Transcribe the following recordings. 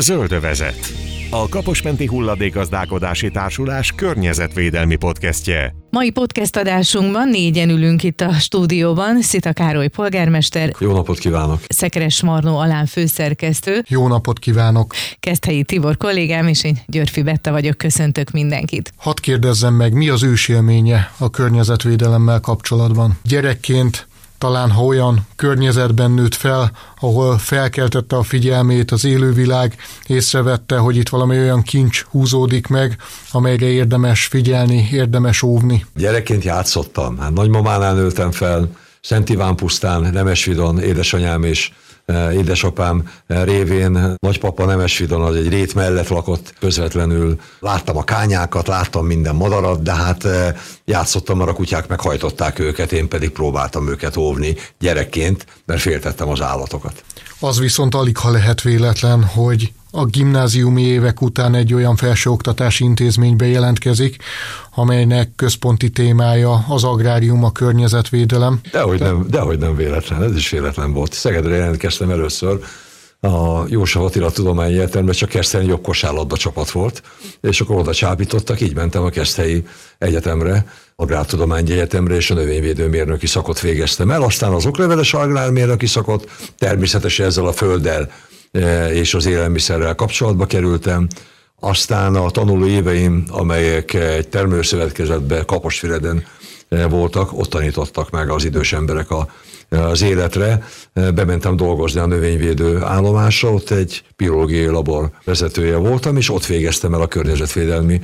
Zöldövezet. A Kaposmenti Hulladékazdálkodási Társulás környezetvédelmi podcastje. Mai podcast adásunkban négyen ülünk itt a stúdióban. Szita Károly polgármester. Jó napot kívánok! Szekeres Marnó Alán főszerkesztő. Jó napot kívánok! Keszthelyi Tibor kollégám, és én Györfi Betta vagyok. Köszöntök mindenkit. Hadd kérdezzem meg, mi az ősélménye a környezetvédelemmel kapcsolatban? Gyerekként talán ha olyan környezetben nőtt fel, ahol felkeltette a figyelmét az élővilág, észrevette, hogy itt valami olyan kincs húzódik meg, amelyre érdemes figyelni, érdemes óvni. Gyerekként játszottam, hát nagymamánál nőttem fel, Szent Iván pusztán, Nemesvidon, édesanyám és édesapám révén nagypapa Nemesvidon az egy rét mellett lakott közvetlenül. Láttam a kányákat, láttam minden madarat, de hát játszottam, mert a kutyák meghajtották őket, én pedig próbáltam őket óvni gyerekként, mert féltettem az állatokat. Az viszont alig ha lehet véletlen, hogy a gimnáziumi évek után egy olyan felsőoktatási intézménybe jelentkezik, amelynek központi témája az agrárium, a környezetvédelem. Dehogy nem, dehogy nem véletlen, ez is véletlen volt. Szegedre jelentkeztem először, a Jósa Attila Tudományi Egyetemben csak Keszthelyi jobb kosárlabda csapat volt, és akkor oda csábítottak, így mentem a Keszthelyi Egyetemre, Agrártudományi Egyetemre, és a növényvédőmérnöki szakot végeztem el, aztán az okleveles agrármérnöki szakot, természetesen ezzel a földdel és az élelmiszerrel kapcsolatba kerültem, aztán a tanuló éveim, amelyek egy termőszövetkezetbe Kaposfüreden e, voltak, ott tanítottak meg az idős emberek a az életre. Bementem dolgozni a növényvédő állomásra, ott egy biológiai labor vezetője voltam, és ott végeztem el a környezetvédelmi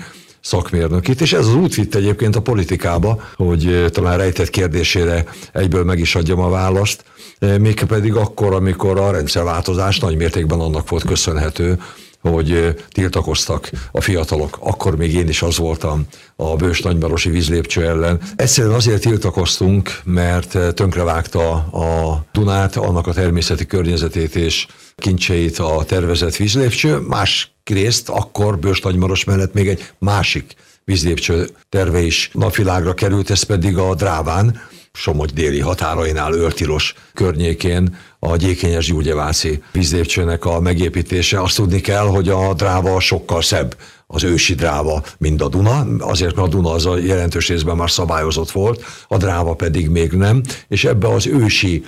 szakmérnökit, és ez az út vitt egyébként a politikába, hogy talán rejtett kérdésére egyből meg is adjam a választ, mégpedig akkor, amikor a rendszerváltozás nagy mértékben annak volt köszönhető, hogy tiltakoztak a fiatalok. Akkor még én is az voltam a Bős Nagymarosi vízlépcső ellen. Egyszerűen azért tiltakoztunk, mert tönkrevágta a Dunát, annak a természeti környezetét és kincseit a tervezett vízlépcső. Más részt akkor Bős Nagymaros mellett még egy másik vízlépcső terve is napvilágra került, ez pedig a Dráván, Somogy déli határainál, Öltilos környékén a Gyékényes Gyurgyevászi vízlépcsőnek a megépítése. Azt tudni kell, hogy a dráva sokkal szebb az ősi dráva, mint a Duna, azért mert a Duna az a jelentős részben már szabályozott volt, a dráva pedig még nem, és ebbe az ősi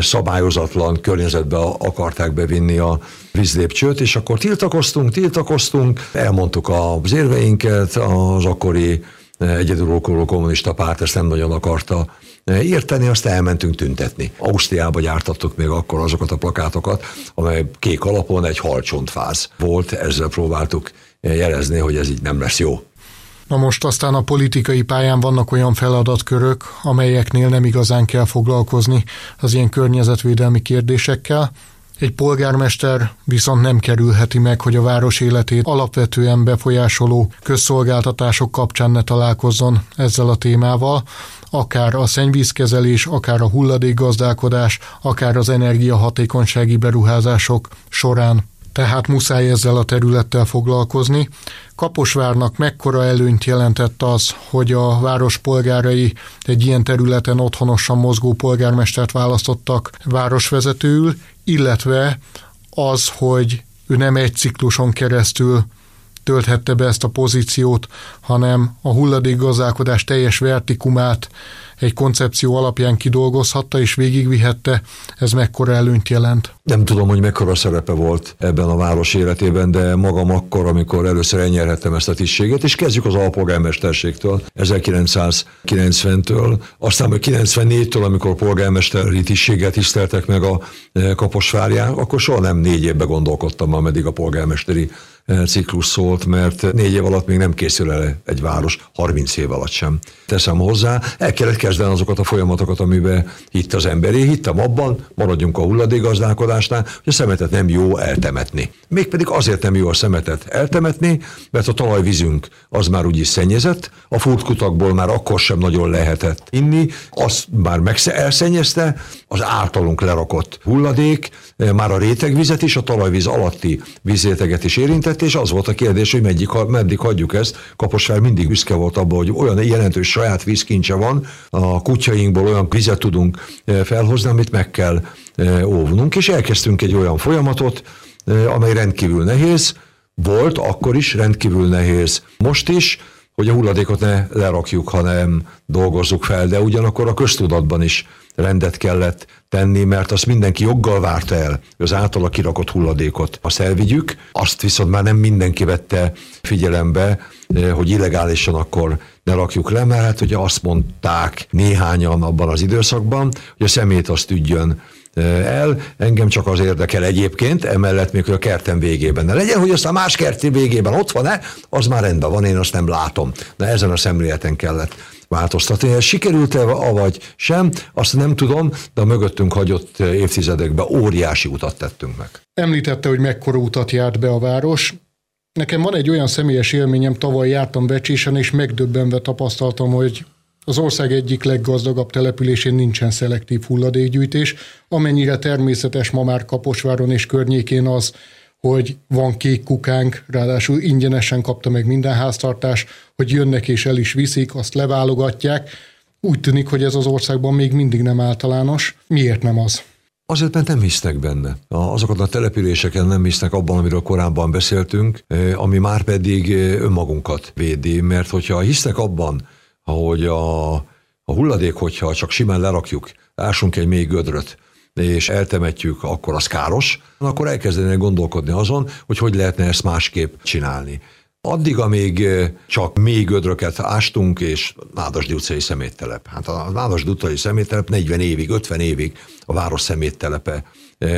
szabályozatlan környezetbe akarták bevinni a vízlépcsőt, és akkor tiltakoztunk, tiltakoztunk, elmondtuk az érveinket, az akkori egyeduralkodó kommunista párt ezt nem nagyon akarta érteni, azt elmentünk tüntetni. Ausztriába gyártattuk még akkor azokat a plakátokat, amely kék alapon egy halcsontfáz volt, ezzel próbáltuk jelezni, hogy ez így nem lesz jó. Na most aztán a politikai pályán vannak olyan feladatkörök, amelyeknél nem igazán kell foglalkozni az ilyen környezetvédelmi kérdésekkel, egy polgármester viszont nem kerülheti meg, hogy a város életét alapvetően befolyásoló közszolgáltatások kapcsán ne találkozzon ezzel a témával, akár a szennyvízkezelés, akár a hulladékgazdálkodás, akár az energiahatékonysági beruházások során tehát muszáj ezzel a területtel foglalkozni. Kaposvárnak mekkora előnyt jelentett az, hogy a város polgárai egy ilyen területen otthonosan mozgó polgármestert választottak városvezetőül, illetve az, hogy ő nem egy cikluson keresztül tölthette be ezt a pozíciót, hanem a hulladékgazdálkodás teljes vertikumát egy koncepció alapján kidolgozhatta és végigvihette, ez mekkora előnyt jelent? Nem tudom, hogy mekkora szerepe volt ebben a város életében, de magam akkor, amikor először elnyerhettem ezt a tisztséget, és kezdjük az alpolgármesterségtől, 1990-től, aztán majd 94-től, amikor polgármesteri tisztséget tiszteltek meg a e, Kaposvárján, akkor soha nem négy évbe gondolkodtam, ameddig a polgármesteri ciklus szólt, mert négy év alatt még nem készül el egy város, 30 év alatt sem. Teszem hozzá, el kellett kezdeni azokat a folyamatokat, amiben hitt az ember. Én hittem abban, maradjunk a hulladékgazdálkodásnál, hogy a szemetet nem jó eltemetni. Mégpedig azért nem jó a szemetet eltemetni, mert a talajvízünk az már úgyis szennyezett, a furtkutakból már akkor sem nagyon lehetett inni, azt már meg elszennyezte, az általunk lerakott hulladék, már a rétegvizet is, a talajvíz alatti vízréteget is érintett, és az volt a kérdés, hogy meddig, meddig hagyjuk ezt. Kaposvár mindig büszke volt abban, hogy olyan jelentős saját vízkincse van, a kutyainkból olyan vizet tudunk eh, felhozni, amit meg kell eh, óvnunk, és elkezdtünk egy olyan folyamatot, amely rendkívül nehéz, volt akkor is rendkívül nehéz, most is, hogy a hulladékot ne lerakjuk, hanem dolgozzuk fel, de ugyanakkor a köztudatban is rendet kellett tenni, mert azt mindenki joggal várta el, hogy az általa kirakott hulladékot. Azt elvigyük, azt viszont már nem mindenki vette figyelembe, eh, hogy illegálisan akkor ne rakjuk le, mert hát ugye azt mondták néhányan abban az időszakban, hogy a szemét azt ügyjön el. Engem csak az érdekel egyébként, emellett még a kertem végében ne legyen, hogy azt a más kerti végében ott van-e, az már rendben van, én azt nem látom. De ezen a szemléleten kellett változtatni. Ez sikerült-e, avagy sem, azt nem tudom, de a mögöttünk hagyott évtizedekben óriási utat tettünk meg. Említette, hogy mekkora utat járt be a város. Nekem van egy olyan személyes élményem, tavaly jártam Becsésen, és megdöbbenve tapasztaltam, hogy az ország egyik leggazdagabb településén nincsen szelektív hulladékgyűjtés, amennyire természetes ma már Kaposváron és környékén az, hogy van kék kukánk, ráadásul ingyenesen kapta meg minden háztartás, hogy jönnek és el is viszik, azt leválogatják. Úgy tűnik, hogy ez az országban még mindig nem általános. Miért nem az? Azért, mert nem hisznek benne. Azokat a településeken nem hisznek abban, amiről korábban beszéltünk, eh, ami már pedig eh, önmagunkat védi, mert hogyha hisznek abban, hogy a, a hulladék, hogyha csak simán lerakjuk, ásunk egy mély gödröt, és eltemetjük, akkor az káros, akkor elkezdenének gondolkodni azon, hogy hogy lehetne ezt másképp csinálni. Addig, amíg csak mély gödröket ástunk, és Nádasdi utcai szeméttelep. Hát a Nádasdi utcai szeméttelep 40 évig, 50 évig a város szeméttelepe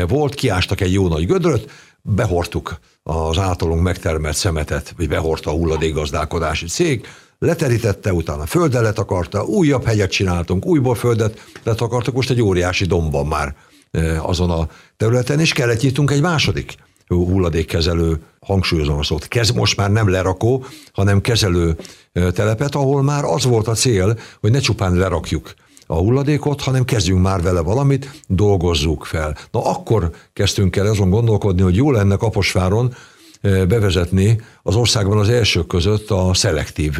volt, kiástak egy jó nagy gödröt, behortuk az általunk megtermelt szemetet, vagy behorta a hulladékgazdálkodási cég, leterítette, utána földet letakarta, újabb hegyet csináltunk, újból földet letakartak, most egy óriási domban már e, azon a területen, és kellett nyitunk egy második hulladékkezelő, hangsúlyozom a szót, kez, most már nem lerakó, hanem kezelő telepet, ahol már az volt a cél, hogy ne csupán lerakjuk a hulladékot, hanem kezdjünk már vele valamit, dolgozzuk fel. Na akkor kezdtünk el azon gondolkodni, hogy jó lenne Kaposváron bevezetni az országban az elsők között a szelektív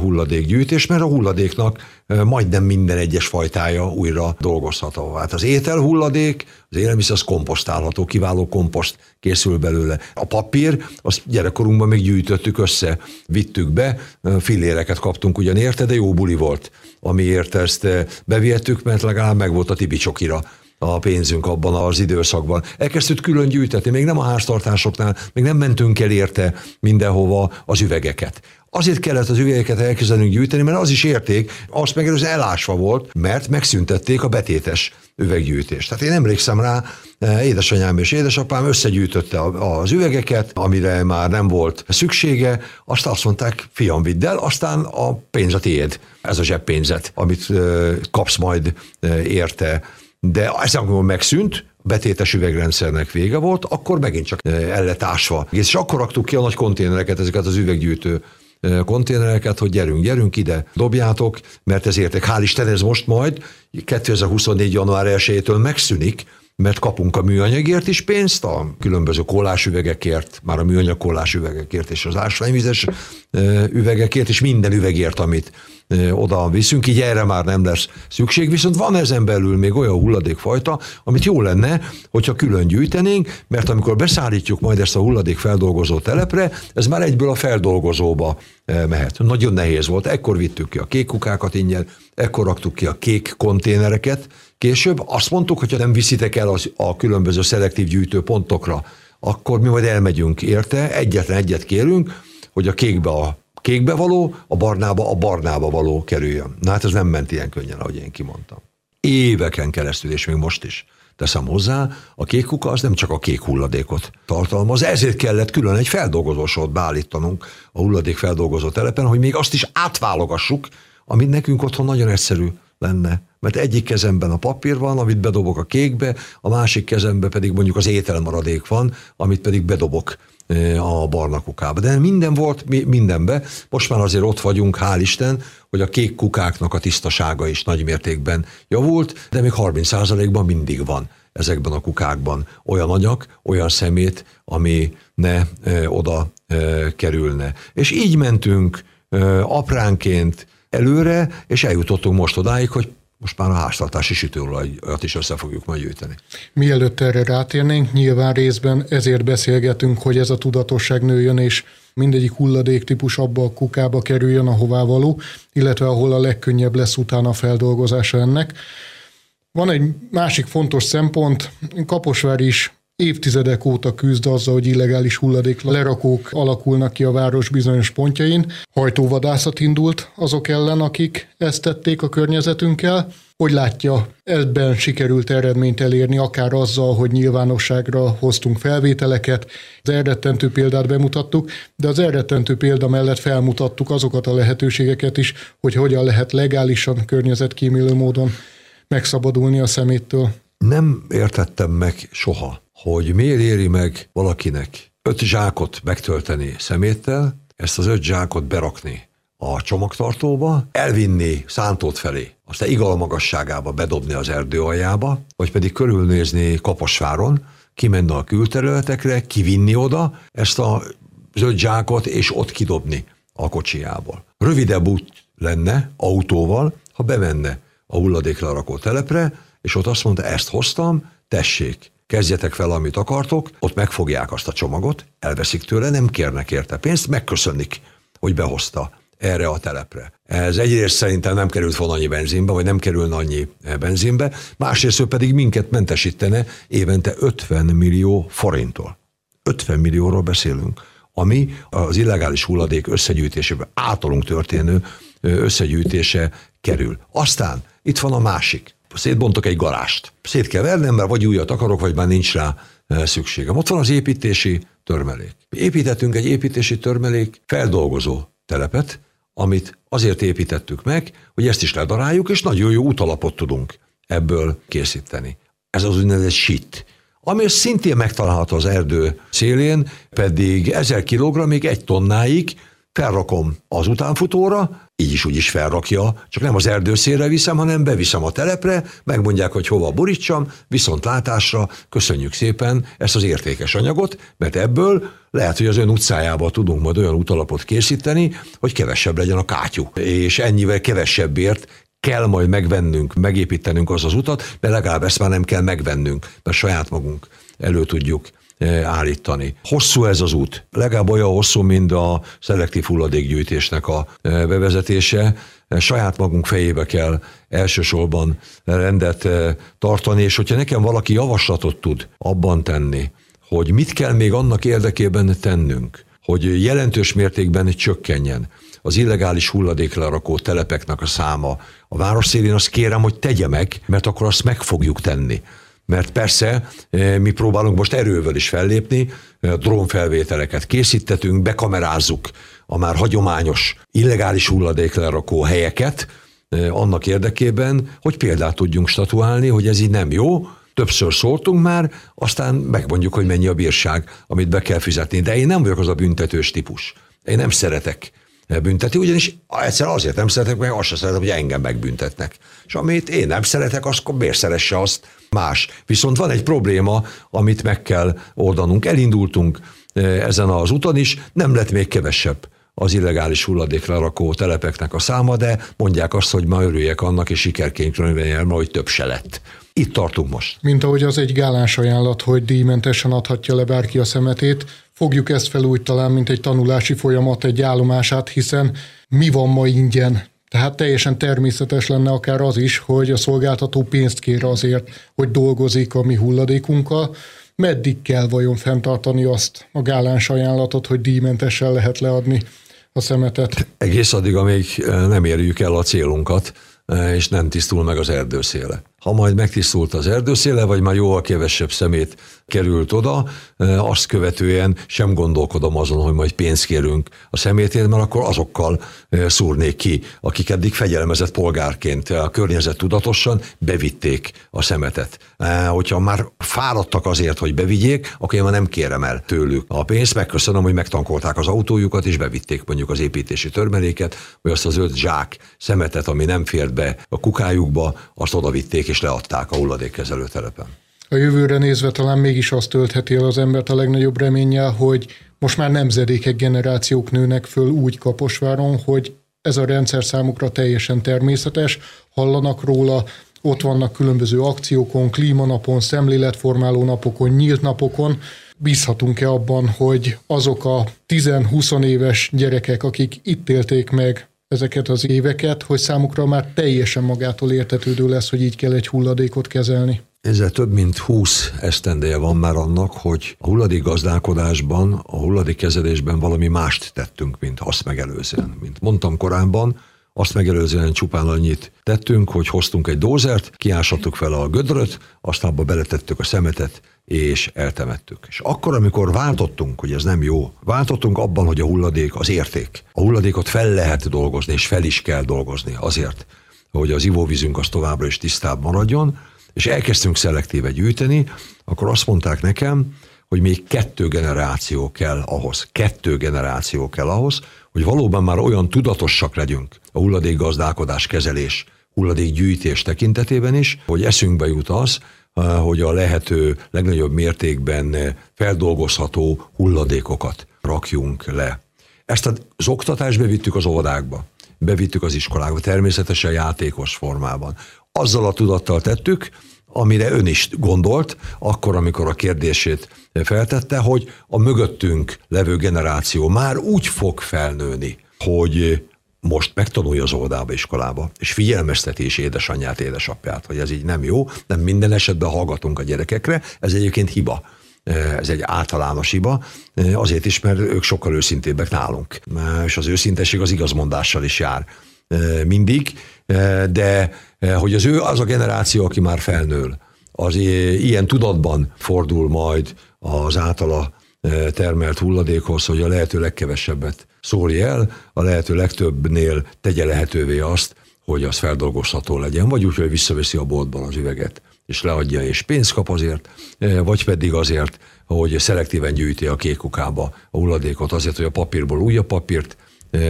hulladékgyűjtés, mert a hulladéknak majdnem minden egyes fajtája újra dolgozható. Hát az étel hulladék, az élelmiszer az komposztálható, kiváló komposzt készül belőle. A papír, azt gyerekkorunkban még gyűjtöttük össze, vittük be, filléreket kaptunk ugyan érte, de jó buli volt, amiért ezt bevihettük, mert legalább meg volt a Tibi csokira a pénzünk abban az időszakban. Elkezdtük külön gyűjtetni, még nem a háztartásoknál, még nem mentünk el érte mindenhova az üvegeket. Azért kellett az üvegeket elkezdenünk gyűjteni, mert az is érték, azt az elásva volt, mert megszüntették a betétes üveggyűjtést. Tehát én emlékszem rá, eh, édesanyám és édesapám összegyűjtötte az üvegeket, amire már nem volt szüksége, azt azt mondták, fiam, vidd el, aztán a pénz a tiéd, ez a zseppénzet, amit eh, kapsz majd eh, érte. De ez amikor megszűnt, betétes üvegrendszernek vége volt, akkor megint csak el lett ásva. És akkor raktuk ki a nagy konténereket, ezeket az üveggyűjtő konténereket, hogy gyerünk, gyerünk ide, dobjátok, mert ezért, hál' Isten ez most majd 2024. január 1-től megszűnik, mert kapunk a műanyagért is pénzt, a különböző üvegekért, már a műanyag üvegekért és az ásványvizes üvegekért, és minden üvegért, amit oda viszünk, így erre már nem lesz szükség, viszont van ezen belül még olyan hulladékfajta, amit jó lenne, hogyha külön gyűjtenénk, mert amikor beszállítjuk majd ezt a hulladék feldolgozó telepre, ez már egyből a feldolgozóba mehet. Nagyon nehéz volt, ekkor vittük ki a kék kukákat ingyen, ekkor raktuk ki a kék konténereket, később azt mondtuk, hogy ha nem viszitek el az, a különböző szelektív gyűjtőpontokra, akkor mi majd elmegyünk érte, egyetlen egyet kérünk, hogy a kékbe a kékbe való, a barnába a barnába való kerüljön. Na hát ez nem ment ilyen könnyen, ahogy én kimondtam. Éveken keresztül, és még most is teszem hozzá, a kék kuka az nem csak a kék hulladékot tartalmaz, ezért kellett külön egy feldolgozósort beállítanunk a hulladék feldolgozó telepen, hogy még azt is átválogassuk, amit nekünk otthon nagyon egyszerű lenne. Mert egyik kezemben a papír van, amit bedobok a kékbe, a másik kezemben pedig mondjuk az ételmaradék van, amit pedig bedobok a barna kukába. De minden volt mindenbe. Most már azért ott vagyunk, hál' Isten, hogy a kék kukáknak a tisztasága is nagy mértékben javult, de még 30%-ban mindig van ezekben a kukákban olyan anyag, olyan szemét, ami ne e, oda e, kerülne. És így mentünk e, apránként előre, és eljutottunk most odáig, hogy most már a háztartási sütőolajat is össze fogjuk majd gyűjteni. Mielőtt erre rátérnénk, nyilván részben ezért beszélgetünk, hogy ez a tudatosság nőjön, és mindegyik hulladék típus abba a kukába kerüljön, ahová való, illetve ahol a legkönnyebb lesz utána a feldolgozása ennek. Van egy másik fontos szempont, Kaposvár is évtizedek óta küzd azzal, hogy illegális hulladék lerakók alakulnak ki a város bizonyos pontjain. Hajtóvadászat indult azok ellen, akik ezt tették a környezetünkkel. Hogy látja, ebben sikerült eredményt elérni, akár azzal, hogy nyilvánosságra hoztunk felvételeket, az elrettentő példát bemutattuk, de az elrettentő példa mellett felmutattuk azokat a lehetőségeket is, hogy hogyan lehet legálisan, környezetkímélő módon megszabadulni a szeméttől. Nem értettem meg soha, hogy miért éri meg valakinek öt zsákot megtölteni szeméttel, ezt az öt zsákot berakni a csomagtartóba, elvinni szántót felé, aztán igal magasságába bedobni az erdő aljába, vagy pedig körülnézni Kaposváron, kimenni a külterületekre, kivinni oda ezt a öt zsákot, és ott kidobni a kocsijából. Rövidebb út lenne autóval, ha bemenne a hulladéklerakó telepre, és ott azt mondta, ezt hoztam, tessék, kezdjetek fel, amit akartok, ott megfogják azt a csomagot, elveszik tőle, nem kérnek érte pénzt, megköszönik, hogy behozta erre a telepre. Ez egyrészt szerintem nem került volna annyi benzinbe, vagy nem kerülne annyi benzinbe, másrészt ő pedig minket mentesítene évente 50 millió forinttól. 50 millióról beszélünk, ami az illegális hulladék összegyűjtésében általunk történő összegyűjtése kerül. Aztán itt van a másik szétbontok egy garást. Szét kell vernem, mert vagy újat akarok, vagy már nincs rá e, szükségem. Ott van az építési törmelék. Építettünk egy építési törmelék feldolgozó telepet, amit azért építettük meg, hogy ezt is ledaráljuk, és nagyon jó útalapot tudunk ebből készíteni. Ez az úgynevezett shit, ami szintén megtalálható az erdő szélén, pedig 1000 kg egy tonnáig felrakom az utánfutóra, így is úgy is felrakja, csak nem az erdőszélre viszem, hanem beviszem a telepre, megmondják, hogy hova borítsam, viszont látásra köszönjük szépen ezt az értékes anyagot, mert ebből lehet, hogy az ön utcájába tudunk majd olyan utalapot készíteni, hogy kevesebb legyen a kátyú, és ennyivel kevesebbért kell majd megvennünk, megépítenünk az az utat, de legalább ezt már nem kell megvennünk, mert saját magunk elő tudjuk állítani. Hosszú ez az út, legalább olyan hosszú, mint a szelektív hulladékgyűjtésnek a bevezetése. Saját magunk fejébe kell elsősorban rendet tartani, és hogyha nekem valaki javaslatot tud abban tenni, hogy mit kell még annak érdekében tennünk, hogy jelentős mértékben csökkenjen az illegális hulladéklerakó telepeknek a száma a város szélén, azt kérem, hogy tegye meg, mert akkor azt meg fogjuk tenni mert persze eh, mi próbálunk most erővel is fellépni, eh, drónfelvételeket készítetünk, bekamerázzuk a már hagyományos illegális hulladéklerakó helyeket, eh, annak érdekében, hogy példát tudjunk statuálni, hogy ez így nem jó, többször szóltunk már, aztán megmondjuk, hogy mennyi a bírság, amit be kell fizetni. De én nem vagyok az a büntetős típus. Én nem szeretek bünteti, ugyanis egyszer azért nem szeretek, mert azt sem szeretem, hogy engem megbüntetnek. És amit én nem szeretek, azt miért szeresse azt más. Viszont van egy probléma, amit meg kell oldanunk. Elindultunk eh, ezen az úton is, nem lett még kevesebb az illegális hulladéklerakó telepeknek a száma, de mondják azt, hogy ma örüljek annak, és sikerként el, hogy több se lett. Itt tartunk most. Mint ahogy az egy gálás ajánlat, hogy díjmentesen adhatja le bárki a szemetét, fogjuk ezt fel úgy talán, mint egy tanulási folyamat, egy állomását, hiszen mi van ma ingyen? Tehát teljesen természetes lenne akár az is, hogy a szolgáltató pénzt kér azért, hogy dolgozik a mi hulladékunkkal. Meddig kell vajon fenntartani azt a gáláns ajánlatot, hogy díjmentesen lehet leadni a szemetet? Egész addig, amíg eh, nem érjük el a célunkat, eh, és nem tisztul meg az erdőszéle. Ha majd megtisztult az erdőszéle, vagy már jóval kevesebb szemét került oda, azt követően sem gondolkodom azon, hogy majd pénzt kérünk a szemétért, mert akkor azokkal szúrnék ki, akik eddig fegyelmezett polgárként a környezet tudatosan bevitték a szemetet. Hogyha már fáradtak azért, hogy bevigyék, akkor én már nem kérem el tőlük a pénzt, megköszönöm, hogy megtankolták az autójukat, és bevitték mondjuk az építési törmeléket, vagy azt az öt zsák szemetet, ami nem fért be a kukájukba, azt oda vitték és leadták a hulladékkezelő telepen. A jövőre nézve talán mégis azt töltheti el az embert a legnagyobb reménnyel, hogy most már nemzedékek, generációk nőnek föl úgy Kaposváron, hogy ez a rendszer számukra teljesen természetes, hallanak róla, ott vannak különböző akciókon, klímanapon, szemléletformáló napokon, nyílt napokon. Bízhatunk-e abban, hogy azok a 10-20 éves gyerekek, akik itt élték meg ezeket az éveket, hogy számukra már teljesen magától értetődő lesz, hogy így kell egy hulladékot kezelni? Ezzel több mint 20 esztendeje van már annak, hogy a hulladék gazdálkodásban, a hulladék kezelésben valami mást tettünk, mint azt megelőzően. Mint mondtam korábban, azt megelőzően csupán annyit tettünk, hogy hoztunk egy dózert, kiásattuk fel a gödröt, aztán abba beletettük a szemetet, és eltemettük. És akkor, amikor váltottunk, hogy ez nem jó, váltottunk abban, hogy a hulladék az érték. A hulladékot fel lehet dolgozni, és fel is kell dolgozni azért, hogy az ivóvízünk az továbbra is tisztább maradjon, és elkezdtünk szelektíve gyűjteni, akkor azt mondták nekem, hogy még kettő generáció kell ahhoz, kettő generáció kell ahhoz, hogy valóban már olyan tudatossak legyünk a hulladékgazdálkodás, kezelés, hulladékgyűjtés tekintetében is, hogy eszünkbe jut az, hogy a lehető legnagyobb mértékben feldolgozható hulladékokat rakjunk le. Ezt az oktatást bevittük az óvodákba, bevittük az iskolákba, természetesen játékos formában. Azzal a tudattal tettük, amire ön is gondolt, akkor, amikor a kérdését feltette, hogy a mögöttünk levő generáció már úgy fog felnőni, hogy most megtanulja az óvodába, iskolába, és figyelmezteti is édesanyját, édesapját, hogy ez így nem jó, nem minden esetben hallgatunk a gyerekekre, ez egyébként hiba. Ez egy általános hiba, azért is, mert ők sokkal őszintébbek nálunk. És az őszintesség az igazmondással is jár mindig, de hogy az ő az a generáció, aki már felnől, az ilyen tudatban fordul majd az általa termelt hulladékhoz, hogy a lehető legkevesebbet szólja el, a lehető legtöbbnél tegye lehetővé azt, hogy az feldolgozható legyen, vagy úgy, hogy visszaveszi a boltban az üveget, és leadja, és pénzt kap azért, vagy pedig azért, hogy szelektíven gyűjti a kékukába a hulladékot, azért, hogy a papírból újabb papírt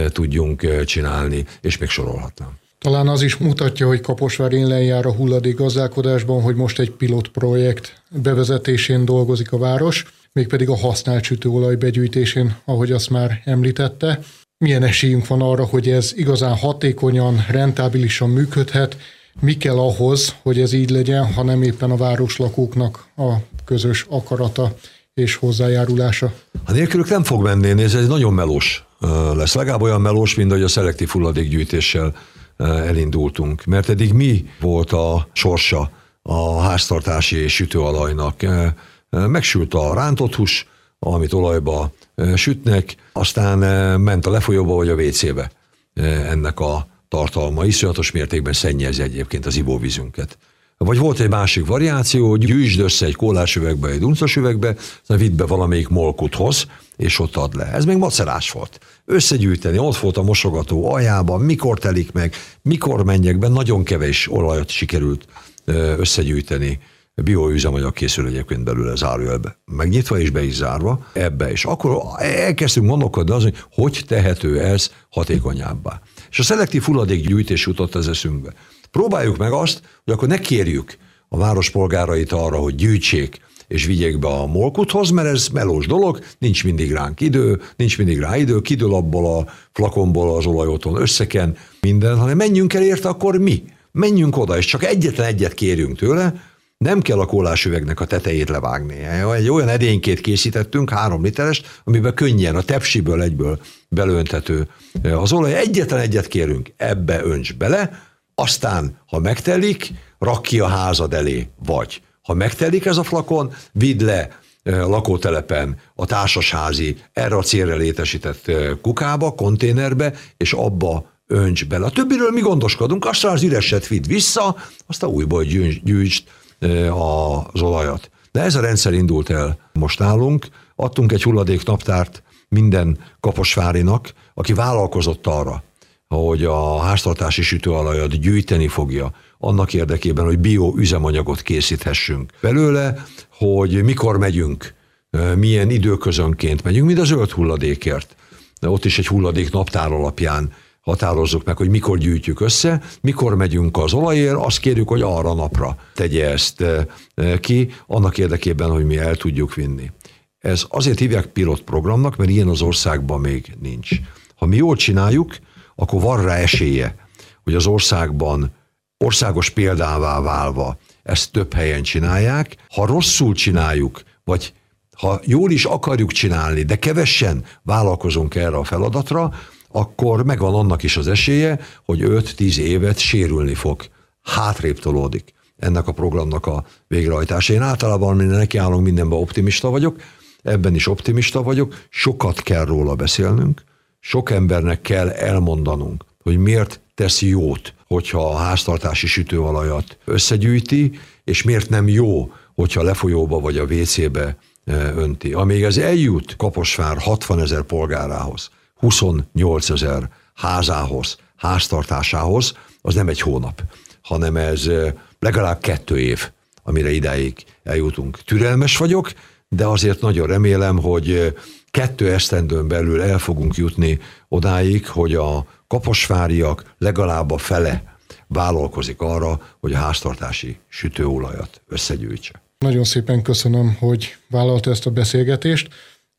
tudjunk csinálni, és még sorolhatnám. Talán az is mutatja, hogy Kaposvár én jár a hulladék gazdálkodásban, hogy most egy pilot projekt bevezetésén dolgozik a város, mégpedig a használt sütőolaj begyűjtésén, ahogy azt már említette. Milyen esélyünk van arra, hogy ez igazán hatékonyan, rentábilisan működhet, mi kell ahhoz, hogy ez így legyen, ha nem éppen a városlakóknak a közös akarata és hozzájárulása? A nélkülük nem fog menni, ez egy nagyon melós lesz. Legalább olyan melós, mint ahogy a szelektív hulladékgyűjtéssel elindultunk. Mert eddig mi volt a sorsa a háztartási sütőalajnak? Megsült a rántott hús, amit olajba sütnek, aztán ment a lefolyóba vagy a WC-be ennek a tartalma. Iszonyatos mértékben szennyezi egyébként az ivóvízünket. Vagy volt egy másik variáció, hogy gyűjtsd össze egy kólás egy duncos üvegbe, aztán vidd be valamelyik molkuthoz, és ott ad le. Ez még macerás volt. Összegyűjteni, ott volt a mosogató aljában, mikor telik meg, mikor menjek be, nagyon kevés olajat sikerült összegyűjteni. Bioüzemanyag készül egyébként belőle zárójelbe. Megnyitva és be is zárva ebbe. És akkor elkezdtünk gondolkodni az, hogy hogy tehető ez hatékonyabbá. És a szelektív hulladékgyűjtés jutott az eszünkbe. Próbáljuk meg azt, hogy akkor ne kérjük a város polgárait arra, hogy gyűjtsék és vigyék be a molkuthoz, mert ez melós dolog, nincs mindig ránk idő, nincs mindig rá idő, kidől abból a flakonból az olajoton összeken minden, hanem menjünk el érte akkor mi. Menjünk oda, és csak egyetlen egyet kérjünk tőle, nem kell a kólás üvegnek a tetejét levágni. Egy olyan edénykét készítettünk, három literes, amiben könnyen a tepsiből egyből belöntető az olaj. Egyetlen egyet kérünk, ebbe önts bele, aztán, ha megtelik, rak ki a házad elé, vagy ha megtelik ez a flakon, vidd le lakótelepen a társasházi erre a célra létesített kukába, konténerbe, és abba önts bele. A többiről mi gondoskodunk, aztán az üreset vidd vissza, aztán újból gyűjtsd az olajat. De ez a rendszer indult el most nálunk, adtunk egy hulladék naptárt minden kaposvárinak, aki vállalkozott arra, hogy a háztartási sütőalajat gyűjteni fogja, annak érdekében, hogy bioüzemanyagot készíthessünk belőle, hogy mikor megyünk, milyen időközönként megyünk, mint a zöld hulladékért. Ott is egy hulladék naptár alapján határozzuk meg, hogy mikor gyűjtjük össze, mikor megyünk az olajért, azt kérjük, hogy arra napra tegye ezt ki, annak érdekében, hogy mi el tudjuk vinni. Ez azért hívják pilot programnak, mert ilyen az országban még nincs. Ha mi jól csináljuk, akkor van rá esélye, hogy az országban országos példává válva ezt több helyen csinálják. Ha rosszul csináljuk, vagy ha jól is akarjuk csinálni, de kevessen vállalkozunk erre a feladatra, akkor megvan annak is az esélye, hogy 5-10 évet sérülni fog. Hátrébb tolódik ennek a programnak a végrehajtása. Én általában minden nekiállunk, mindenben optimista vagyok, ebben is optimista vagyok, sokat kell róla beszélnünk, sok embernek kell elmondanunk, hogy miért tesz jót, hogyha a háztartási sütőolajat összegyűjti, és miért nem jó, hogyha lefolyóba vagy a WC-be e, önti. Amíg ez eljut Kaposvár 60 ezer polgárához, 28 ezer házához, háztartásához, az nem egy hónap, hanem ez e, legalább kettő év, amire idáig eljutunk. Türelmes vagyok, de azért nagyon remélem, hogy e, kettő esztendőn belül el fogunk jutni odáig, hogy a kaposváriak legalább a fele vállalkozik arra, hogy a háztartási sütőolajat összegyűjtse. Nagyon szépen köszönöm, hogy vállalta ezt a beszélgetést,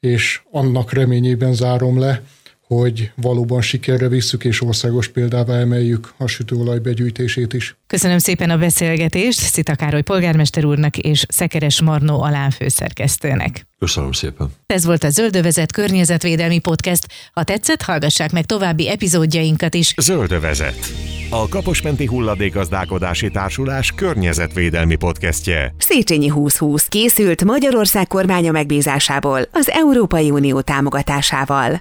és annak reményében zárom le, hogy valóban sikerre visszük és országos példává emeljük a sütőolaj begyűjtését is. Köszönöm szépen a beszélgetést Szita Károly polgármester úrnak és Szekeres Marnó alánfőszerkesztőnek. Köszönöm szépen. Ez volt a Zöldövezet környezetvédelmi podcast. Ha tetszett, hallgassák meg további epizódjainkat is. Zöldövezet. A Kaposmenti Hulladékazdálkodási Társulás környezetvédelmi podcastje. Széchenyi 2020 készült Magyarország kormánya megbízásából az Európai Unió támogatásával.